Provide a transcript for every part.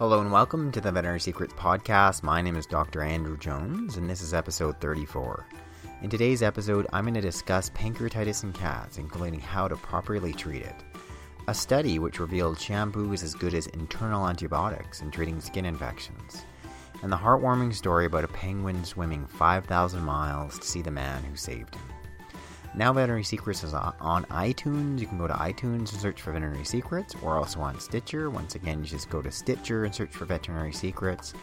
Hello and welcome to the Veterinary Secrets Podcast. My name is Dr. Andrew Jones, and this is episode 34. In today's episode, I'm going to discuss pancreatitis in cats, including how to properly treat it. A study which revealed shampoo is as good as internal antibiotics in treating skin infections. And the heartwarming story about a penguin swimming 5,000 miles to see the man who saved him. Now Veterinary Secrets is on iTunes. You can go to iTunes and search for Veterinary Secrets. We're also on Stitcher. Once again, you just go to Stitcher and search for Veterinary Secrets.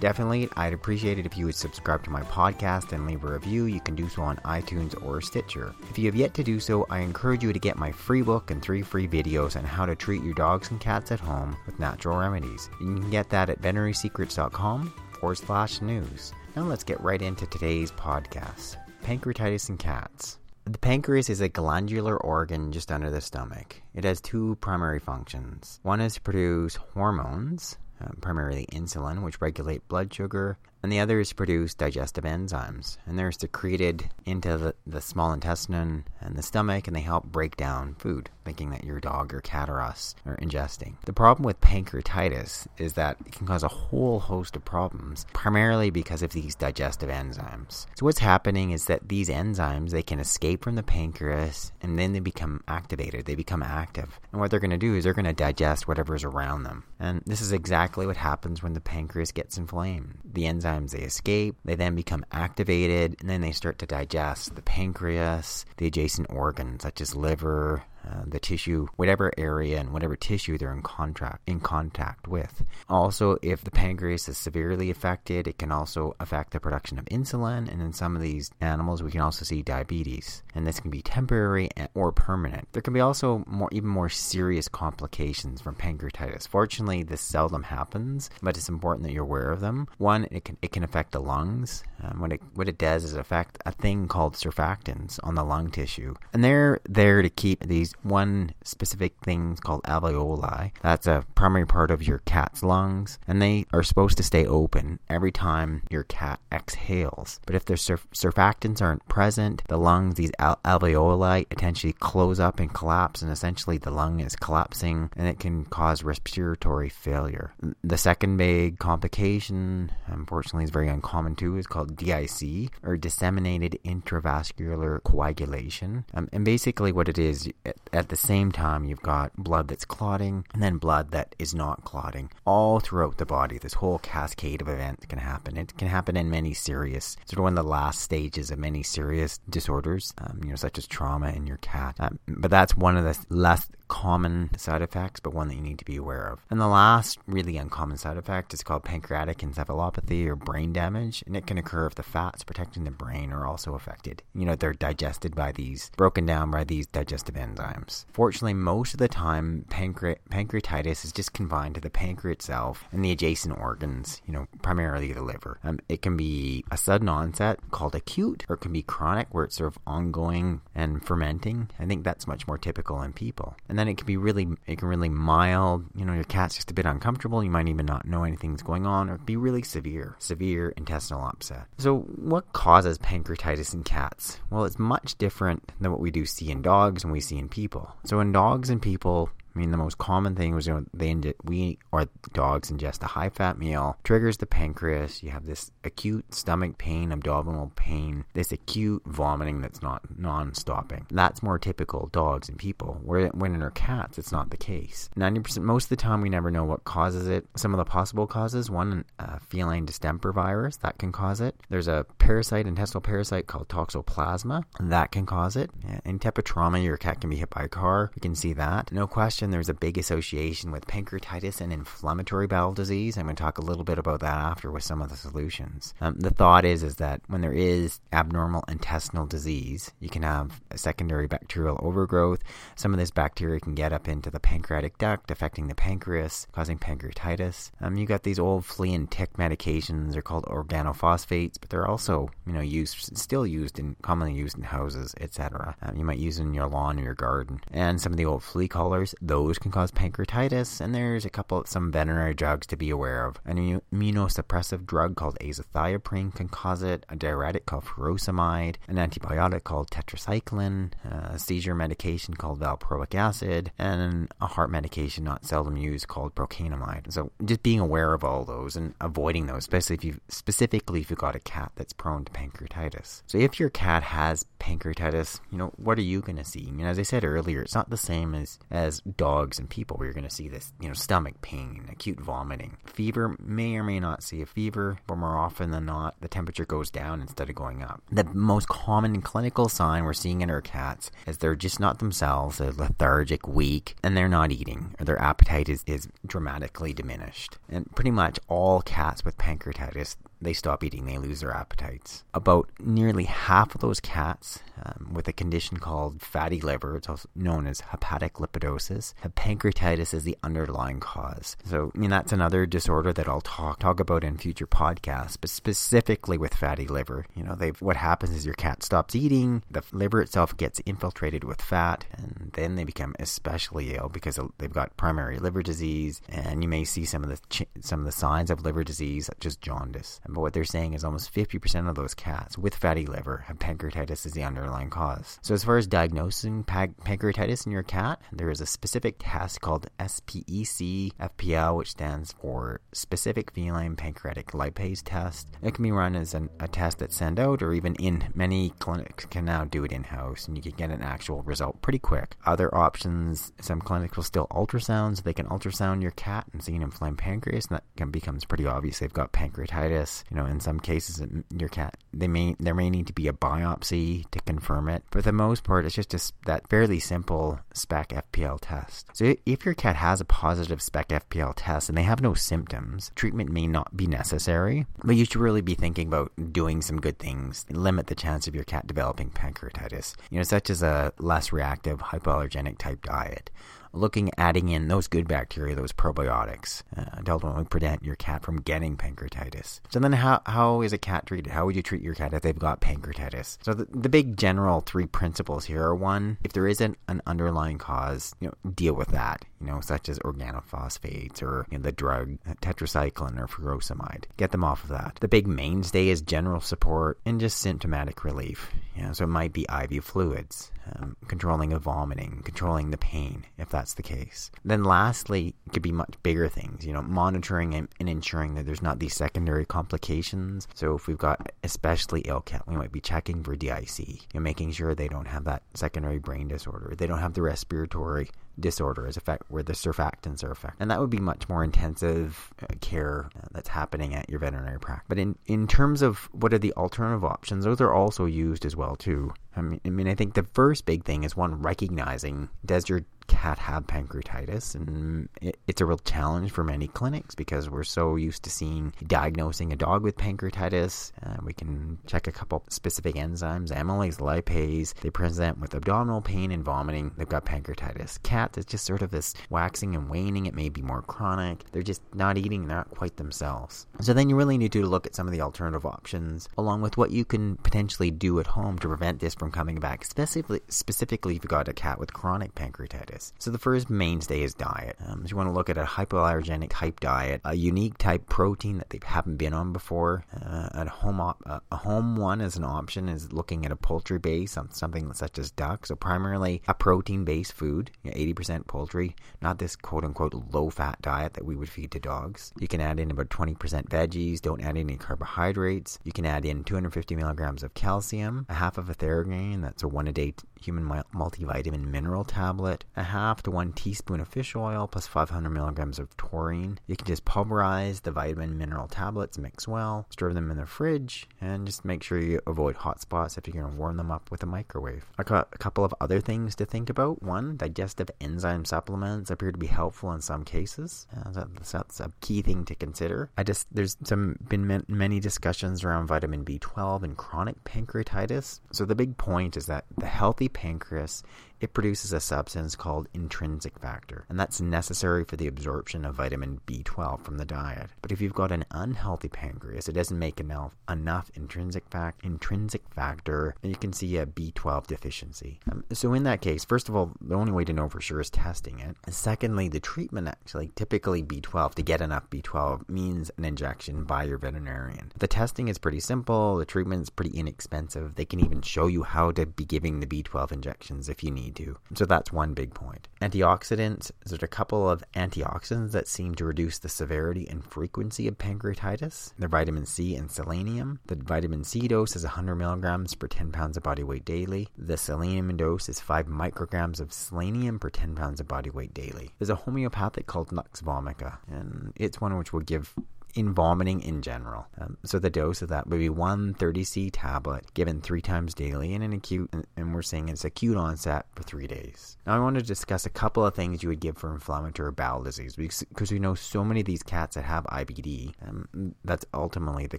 Definitely, I'd appreciate it if you would subscribe to my podcast and leave a review. You can do so on iTunes or Stitcher. If you have yet to do so, I encourage you to get my free book and three free videos on how to treat your dogs and cats at home with natural remedies. You can get that at veterinarysecrets.com forward slash news. Now let's get right into today's podcast Pancreatitis in Cats. The pancreas is a glandular organ just under the stomach. It has two primary functions. One is to produce hormones, uh, primarily insulin, which regulate blood sugar, and the other is produce digestive enzymes. And they're secreted into the, the small intestine and the stomach, and they help break down food, thinking that your dog or cat or us are ingesting. The problem with pancreatitis is that it can cause a whole host of problems, primarily because of these digestive enzymes. So what's happening is that these enzymes they can escape from the pancreas, and then they become activated. They become active, and what they're going to do is they're going to digest whatever's around them. And this is exactly what happens when the pancreas gets inflamed. The enzymes they escape, they then become activated, and then they start to digest the pancreas, the adjacent organs such as liver, uh, the tissue, whatever area and whatever tissue they're in contact in contact with. Also, if the pancreas is severely affected, it can also affect the production of insulin, and in some of these animals, we can also see diabetes, and this can be temporary or permanent. There can be also more, even more serious complications from pancreatitis. Fortunately, this seldom happens, but it's important that you're aware of them. One, it can it can affect the lungs. Um, what it what it does is affect a thing called surfactants on the lung tissue, and they're there to keep these one specific thing called alveoli. That's a primary part of your cat's lungs, and they are supposed to stay open every time your cat exhales. But if the surf- surfactants aren't present, the lungs, these al- alveoli, essentially close up and collapse, and essentially the lung is collapsing, and it can cause respiratory failure. The second big complication, unfortunately, is very uncommon too, is called DIC, or disseminated intravascular coagulation. Um, and basically, what it is, at the same time, you've got blood that's clotting and then blood that is not clotting all throughout the body. This whole cascade of events can happen. It can happen in many serious, sort of one of the last stages of many serious disorders, um, you know, such as trauma in your cat. Um, but that's one of the less common side effects, but one that you need to be aware of. And the last really uncommon side effect is called pancreatic encephalopathy or brain damage, and it can occur if the fats protecting the brain are also affected. You know, they're digested by these, broken down by these digestive enzymes. Fortunately, most of the time, pancre- pancreatitis is just confined to the pancreas itself and the adjacent organs, you know, primarily the liver. Um, it can be a sudden onset called acute, or it can be chronic where it's sort of ongoing and fermenting. I think that's much more typical in people. And then it can be really it can really mild. You know your cat's just a bit uncomfortable. You might even not know anything's going on or be really severe severe intestinal upset. So what causes pancreatitis in cats? Well it's much different than what we do see in dogs and we see in people. So in dogs and people I mean, the most common thing was you know they we or dogs ingest a high fat meal, triggers the pancreas. You have this acute stomach pain, abdominal pain, this acute vomiting that's not non-stopping. That's more typical dogs and people. Where when in our cats, it's not the case. Ninety percent, most of the time, we never know what causes it. Some of the possible causes: one, uh, feline distemper virus that can cause it. There's a parasite, intestinal parasite called toxoplasma that can cause it. In type of trauma, your cat can be hit by a car. You can see that. No question there's a big association with pancreatitis and inflammatory bowel disease. I'm going to talk a little bit about that after with some of the solutions. Um, the thought is is that when there is abnormal intestinal disease, you can have secondary bacterial overgrowth. Some of this bacteria can get up into the pancreatic duct, affecting the pancreas, causing pancreatitis. Um, you got these old flea and tick medications. They're called organophosphates, but they're also you know used still used in commonly used in houses, etc. Um, you might use in your lawn or your garden. And some of the old flea collars, those those can cause pancreatitis, and there's a couple of some veterinary drugs to be aware of. An immunosuppressive drug called azathioprine can cause it, a diuretic called furosemide, an antibiotic called tetracycline, a seizure medication called valproic acid, and a heart medication not seldom used called procainamide. So just being aware of all those and avoiding those, especially if you specifically if you've got a cat that's prone to pancreatitis. So if your cat has pancreatitis, you know, what are you going to see? I mean, as I said earlier, it's not the same as, as dogs and people where you're going to see this, you know, stomach pain, acute vomiting. Fever may or may not see a fever, but more often than not, the temperature goes down instead of going up. The most common clinical sign we're seeing in our cats is they're just not themselves, they're lethargic, weak, and they're not eating, or their appetite is, is dramatically diminished. And pretty much all cats with pancreatitis, they stop eating, they lose their appetites. About nearly half of those cats um, with a condition called fatty liver, it's also known as hepatic lipidosis, have pancreatitis as the underlying cause. So, I mean, that's another disorder that I'll talk talk about in future podcasts, but specifically with fatty liver. You know, they what happens is your cat stops eating, the liver itself gets infiltrated with fat, and then they become especially ill because they've got primary liver disease, and you may see some of the some of the signs of liver disease, such as jaundice. But what they're saying is almost 50% of those cats with fatty liver have pancreatitis as the underlying cause. So as far as diagnosing pancreatitis in your cat, there is a specific test called SPEC FPL, which stands for Specific Feline Pancreatic Lipase Test. It can be run as an, a test that's sent out, or even in many clinics can now do it in house, and you can get an actual result pretty quick. Other options, some clinics will still ultrasound, so they can ultrasound your cat and see an inflamed pancreas, and that can, becomes pretty obvious they've got pancreatitis. You know, in some cases, your cat they may there may need to be a biopsy to confirm it. For the most part, it's just a, that fairly simple SPEC FPL test. So if your cat has a positive SPEC FPL test and they have no symptoms, treatment may not be necessary. But you should really be thinking about doing some good things limit the chance of your cat developing pancreatitis. You know, such as a less reactive hypoallergenic type diet looking adding in those good bacteria, those probiotics, uh, to ultimately prevent your cat from getting pancreatitis. So then, how how is a cat treated? How would you treat your cat if they've got pancreatitis? So the, the big general three principles here are one, if there isn't an underlying cause, you know, deal with that. You know, such as organophosphates or you know, the drug tetracycline or furosemide. Get them off of that. The big mainstay is general support and just symptomatic relief. You know, so it might be IV fluids, um, controlling the vomiting, controlling the pain, if that's the case. Then, lastly, it could be much bigger things, you know, monitoring and, and, ensuring that there's not these secondary complications. So, if we've got especially ill cat, we might be checking for DIC, you know, making sure they don't have that secondary brain disorder, they don't have the respiratory disorder as effect where the surfactants are affected. And that would be much more intensive uh, care uh, that's happening at your veterinary practice but in in terms of what are the alternative options those are also used as well too. I mean, I mean, I think the first big thing is one recognizing does your cat have pancreatitis, and it, it's a real challenge for many clinics because we're so used to seeing diagnosing a dog with pancreatitis. Uh, we can check a couple specific enzymes, amylase, lipase. They present with abdominal pain and vomiting. They've got pancreatitis. Cats, it's just sort of this waxing and waning. It may be more chronic. They're just not eating. Not quite themselves. So then you really need to look at some of the alternative options, along with what you can potentially do at home to prevent this from coming back, specifically, specifically if you've got a cat with chronic pancreatitis. So the first mainstay is diet. Um, so you want to look at a hypoallergenic type diet, a unique type protein that they haven't been on before. Uh, a home op- a home one as an option is looking at a poultry base, something such as duck. So primarily a protein based food, you know, 80% poultry, not this quote unquote low fat diet that we would feed to dogs. You can add in about 20% veggies. Don't add any carbohydrates. You can add in 250 milligrams of calcium, a half of a Theragran that's a one a day human multivitamin mineral tablet, a half to one teaspoon of fish oil, plus 500 milligrams of taurine. You can just pulverize the vitamin mineral tablets, mix well, store them in the fridge, and just make sure you avoid hot spots if you're going to warm them up with a microwave. I got a couple of other things to think about. One, digestive enzyme supplements appear to be helpful in some cases. Uh, that's, that's a key thing to consider. I just there's some been many discussions around vitamin B12 and chronic pancreatitis. So the big point is that the healthy pancreas it produces a substance called intrinsic factor, and that's necessary for the absorption of vitamin B12 from the diet. But if you've got an unhealthy pancreas, it doesn't make enough, enough intrinsic, fact, intrinsic factor, and you can see a B12 deficiency. Um, so in that case, first of all, the only way to know for sure is testing it. And secondly, the treatment actually, typically B12, to get enough B12 means an injection by your veterinarian. The testing is pretty simple, the treatment is pretty inexpensive. They can even show you how to be giving the B12 injections if you need to. So that's one big point. Antioxidants, there's a couple of antioxidants that seem to reduce the severity and frequency of pancreatitis. They're vitamin C and selenium. The vitamin C dose is 100 milligrams per 10 pounds of body weight daily. The selenium dose is 5 micrograms of selenium per 10 pounds of body weight daily. There's a homeopathic called Nux Vomica, and it's one which will give in vomiting in general. Um, so the dose of that would be one 30C tablet given three times daily in an acute, and we're saying it's acute onset for three days. Now I want to discuss a couple of things you would give for inflammatory bowel disease because we know so many of these cats that have IBD, um, that's ultimately the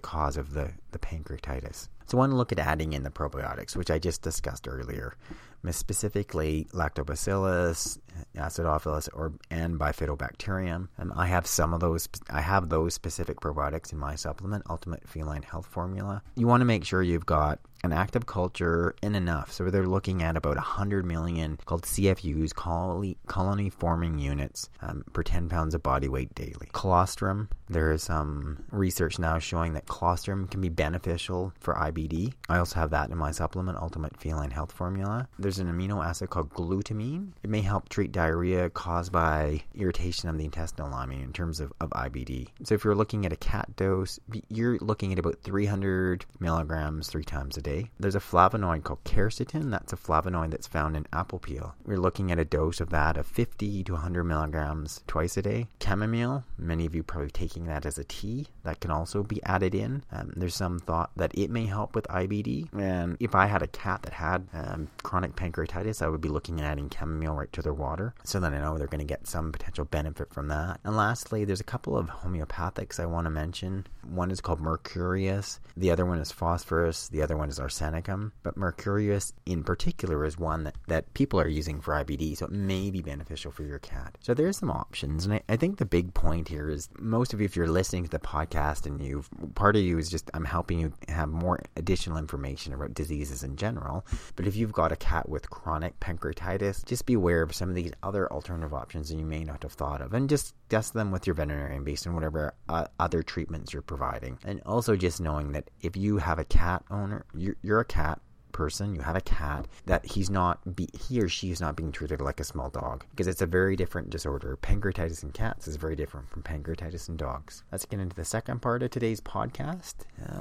cause of the, the pancreatitis. So to look at adding in the probiotics, which I just discussed earlier specifically lactobacillus, acidophilus, or and bifidobacterium. Um, I have some of those. I have those specific probiotics in my supplement, Ultimate Feline Health Formula. You want to make sure you've got an active culture in enough. So they're looking at about 100 million called CFUs, colony forming units, um, per 10 pounds of body weight daily. Colostrum, there is some research now showing that colostrum can be beneficial for IBD. I also have that in my supplement, Ultimate Feline Health Formula. There's an amino acid called glutamine. It may help treat diarrhea caused by irritation of the intestinal lining in terms of, of IBD. So if you're looking at a cat dose, you're looking at about 300 milligrams three times a day day. There's a flavonoid called quercetin. That's a flavonoid that's found in apple peel. We're looking at a dose of that of 50 to 100 milligrams twice a day. Chamomile, many of you probably taking that as a tea. That can also be added in. Um, there's some thought that it may help with IBD. And if I had a cat that had um, chronic pancreatitis, I would be looking at adding chamomile right to their water so that I know they're going to get some potential benefit from that. And lastly, there's a couple of homeopathics I want to mention. One is called Mercurius, the other one is phosphorus, the other one is arsenicum, but Mercurius in particular is one that, that people are using for IBD, so it may be beneficial for your cat. So there's some options, and I, I think the big point here is most of you, if you're listening to the podcast and you've, part of you is just I'm helping you have more additional information about diseases in general, but if you've got a cat with chronic pancreatitis, just be aware of some of these other alternative options that you may not have thought of, and just discuss them with your veterinarian based on whatever uh, other treatments you're providing. And also just knowing that if you have a cat owner, you're, a cat person, you have a cat, that he's not be, he or she is not being treated like a small dog because it's a very different disorder. Pancreatitis in cats is very different from pancreatitis in dogs. Let's get into the second part of today's podcast.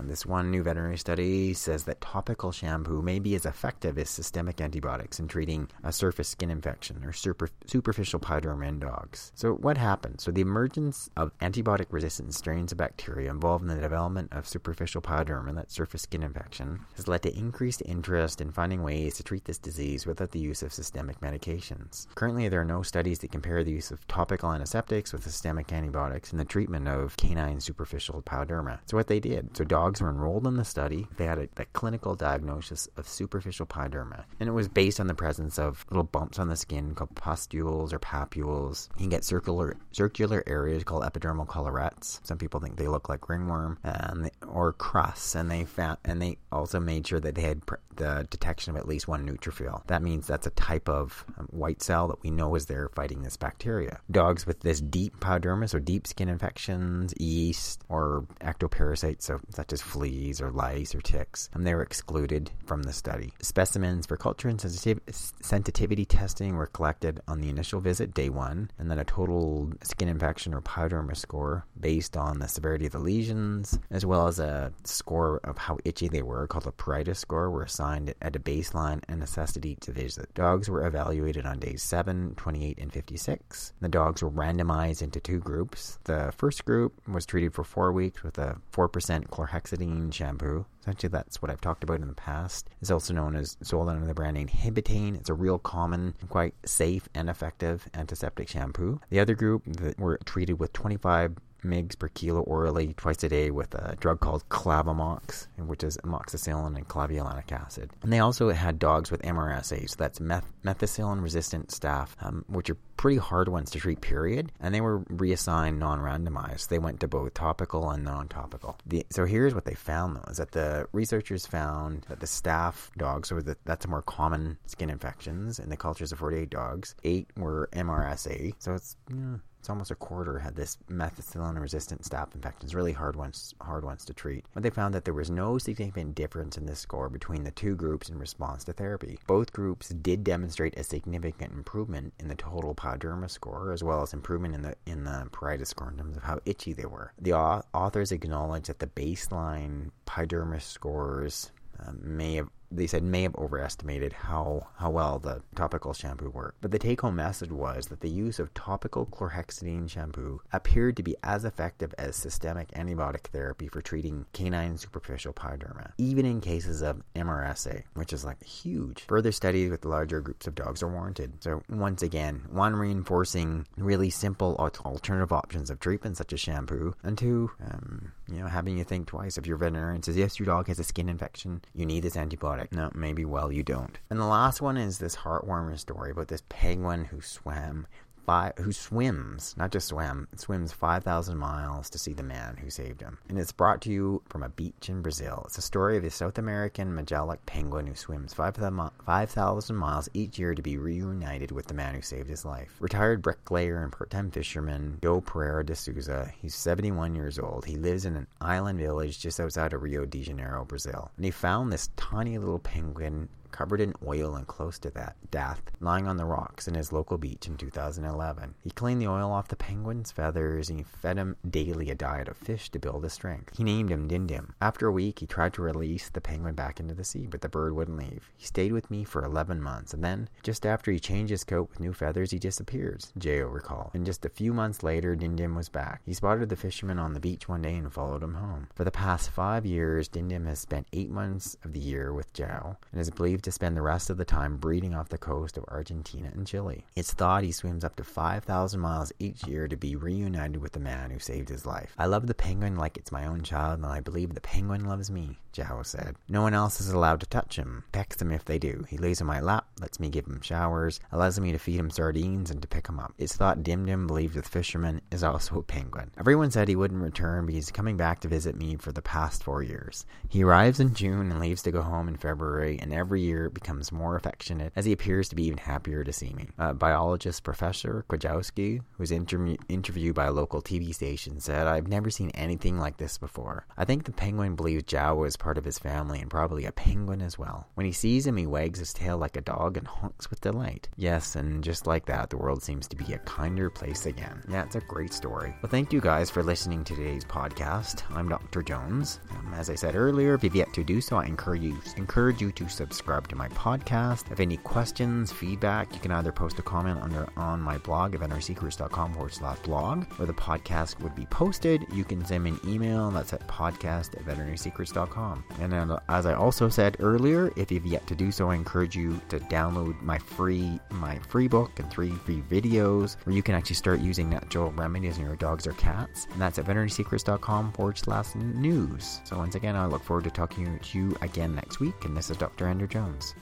This one new veterinary study says that topical shampoo may be as effective as systemic antibiotics in treating a surface skin infection or super, superficial pyoderma in dogs. So what happened? So the emergence of antibiotic resistant strains of bacteria involved in the development of superficial pyoderma, and that surface skin infection, has led to increased interest in finding ways to treat this disease without the use of systemic medications. Currently, there are no studies that compare the use of topical antiseptics with systemic antibiotics in the treatment of canine superficial pyoderma. So, what they did so, dogs were enrolled in the study, they had a, a clinical diagnosis of superficial pyoderma, and it was based on the presence of little bumps on the skin called pustules or papules. You can get circular circular areas called epidermal collarettes. Some people think they look like ringworm, and or crusts, and they found and they also made sure that they had the detection of at least one neutrophil. That means that's a type of um, white cell that we know is there fighting this bacteria. Dogs with this deep pyoderma, or deep skin infections, yeast, or ectoparasites, so such as fleas or lice or ticks, and they were excluded from the study. Specimens for culture and sensitivity testing were collected on the initial visit, day one, and then a total skin infection or pyoderma score based on the severity of the lesions, as well as a score of how itchy they were called a pruritus score, were assigned assigned at a baseline and necessity to visit. Dogs were evaluated on days 7, 28, and 56. The dogs were randomized into two groups. The first group was treated for four weeks with a 4% chlorhexidine shampoo. Essentially, that's what I've talked about in the past. It's also known as sold under the brand name Hibitane. It's a real common, quite safe and effective antiseptic shampoo. The other group that were treated with 25 mgs per kilo orally twice a day with a drug called Clavamox, which is amoxicillin and clavulanic acid. And they also had dogs with MRSA, so that's meth- methicillin resistant staph, um, which are pretty hard ones to treat, period. And they were reassigned non randomized. They went to both topical and non topical. So here's what they found though is that the researchers found that the staph dogs, or the, that's more common skin infections in the cultures of 48 dogs, eight were MRSA. So it's, it's almost a quarter had this methicillin resistant staph infection. It's really hard ones, hard ones to treat. But they found that there was no significant difference in this score between the two groups in response to therapy. Both groups did demonstrate a significant improvement in the total pyoderma score, as well as improvement in the in the pruritus score in terms of how itchy they were. The authors acknowledge that the baseline pyoderma scores um, may have they said may have overestimated how, how well the topical shampoo worked. But the take home message was that the use of topical chlorhexidine shampoo appeared to be as effective as systemic antibiotic therapy for treating canine superficial pyoderma, even in cases of MRSA, which is like huge. Further studies with larger groups of dogs are warranted. So, once again, one reinforcing really simple alternative options of treatment, such as shampoo, and two, um, you know, having you think twice if your veterinarian says, yes, your dog has a skin infection, you need this antibiotic no, maybe well you don't. And the last one is this heartwarming story about this penguin who swam five, who swims, not just swam, swims 5,000 miles to see the man who saved him. And it's brought to you from a beach in Brazil. It's a story of a South American Magellanic penguin who swims 5,000 miles each year to be reunited with the man who saved his life. Retired bricklayer and part-time fisherman Joe Pereira de Souza. He's 71 years old. He lives in an island village just outside of Rio de Janeiro, Brazil. And he found this tiny little penguin covered in oil and close to that death, lying on the rocks in his local beach in 2011. He cleaned the oil off the penguin's feathers and he fed him daily a diet of fish to build his strength. He named him Dindim. After a week, he tried to release the penguin back into the sea, but the bird wouldn't leave. He stayed with me for 11 months, and then, just after he changed his coat with new feathers, he disappears, Jao recalled. And just a few months later, Dindim was back. He spotted the fisherman on the beach one day and followed him home. For the past five years, Dindim has spent eight months of the year with Joe and is believed to spend the rest of the time breeding off the coast of Argentina and Chile. It's thought he swims up to 5,000 miles each year to be reunited with the man who saved his life. I love the penguin like it's my own child, and I believe the penguin loves me, Jao said. No one else is allowed to touch him. Pecks him if they do. He lays on my lap, lets me give him showers, allows me to feed him sardines and to pick him up. It's thought Dindim, believed the fisherman, is also a penguin. Everyone said he wouldn't return but he's coming back to visit me for the past four years. He arrives in June and leaves to go home in February, and every year it becomes more affectionate as he appears to be even happier to see me. Uh, biologist Professor Krajewski, who was inter- interviewed by a local TV station, said, I've never seen anything like this before. I think the penguin believes Jao is part of his family and probably a penguin as well. When he sees him, he wags his tail like a dog and honks with delight. Yes, and just like that, the world seems to be a kinder place again. Yeah, it's a great story. Well, thank you guys for listening to today's podcast. I'm Dr. Jones. Um, as I said earlier, if you've yet to do so, I encourage you, encourage you to subscribe to my podcast. If any questions, feedback, you can either post a comment under on my blog at veterinarysecrets.com forward slash blog, where the podcast would be posted. You can send me an email, that's at podcast at veterinarysecrets.com. And then, as I also said earlier, if you've yet to do so, I encourage you to download my free my free book and three free videos where you can actually start using natural remedies in your dogs or cats. And that's at veterinarysecrets.com forward slash news. So once again, I look forward to talking to you again next week. And this is Dr. Andrew Jones.